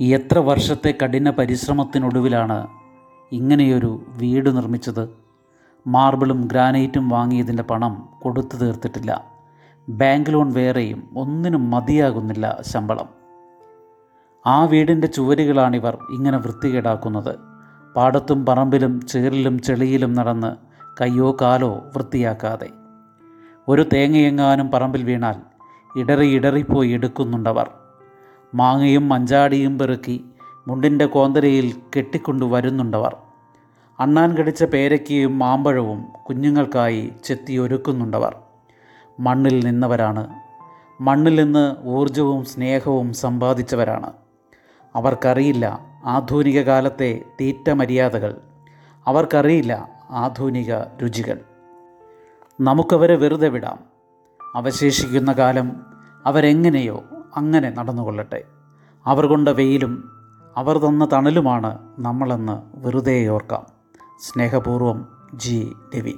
എത്ര വർഷത്തെ കഠിന പരിശ്രമത്തിനൊടുവിലാണ് ഇങ്ങനെയൊരു വീട് നിർമ്മിച്ചത്? മാർബിളും ഗ്രാനൈറ്റും വാങ്ങിയതിന്റെ പണം കൊടുത്തു തീർത്തിട്ടില്ല. ബാങ്ക് ലോൺ വേറെയും ഒന്നിനും മതിയാകുന്നില്ല ശമ്പളം. ആ വീടിന്റെ ചുവരുകളാണിവർ ഇങ്ങനെ വൃത്തികേടാക്കുന്നത്. പാടത്തും പറമ്പിലും ചേറിലും ചെളിയിലും നടന്ന് കയ്യോ കാലോ വൃത്തിയാക്കാതെ. ഒരു തേങ്ങയെങ്ങാനും പറമ്പിൽ വീണാൽ ഇടറി ഇടറിപ്പോയി എടുക്കുന്നുണ്ടവർ. മാങ്ങയും മഞ്ചാടിയും പെറുക്കി മുണ്ടിന്റെ കോന്തരയിൽ കെട്ടിക്കൊണ്ടു വരുന്നുണ്ടവർ. അണ്ണാൻ കടിച്ച പേരയ്ക്കയും മാമ്പഴവും കുഞ്ഞുങ്ങൾക്കായി ചെത്തിയൊരുക്കുന്നുണ്ടവർ മണ്ണിൽ നിന്നവരാണ്. മണ്ണിൽ നിന്ന് ഊർജവും സ്നേഹവും സമ്പാദിച്ചവരാണ്. അവർക്കറിയില്ല ആധുനിക കാലത്തെ തീറ്റ മര്യാദകൾ. അവർക്കറിയില്ല ആധുനിക രുചികൾ. നമുക്കവരെ വെറുതെ വിടാം. അവശേഷിക്കുന്ന കാലം അവരെങ്ങനെയോ അങ്ങനെ നടന്നുകൊള്ളട്ടെ. അവർ കൊണ്ട വെയിലും അവർ തന്ന തണലുമാണ് നമ്മളെന്ന് വെറുതെ ഓർക്കാം. സ്നേഹപൂർവം ജി. രവി.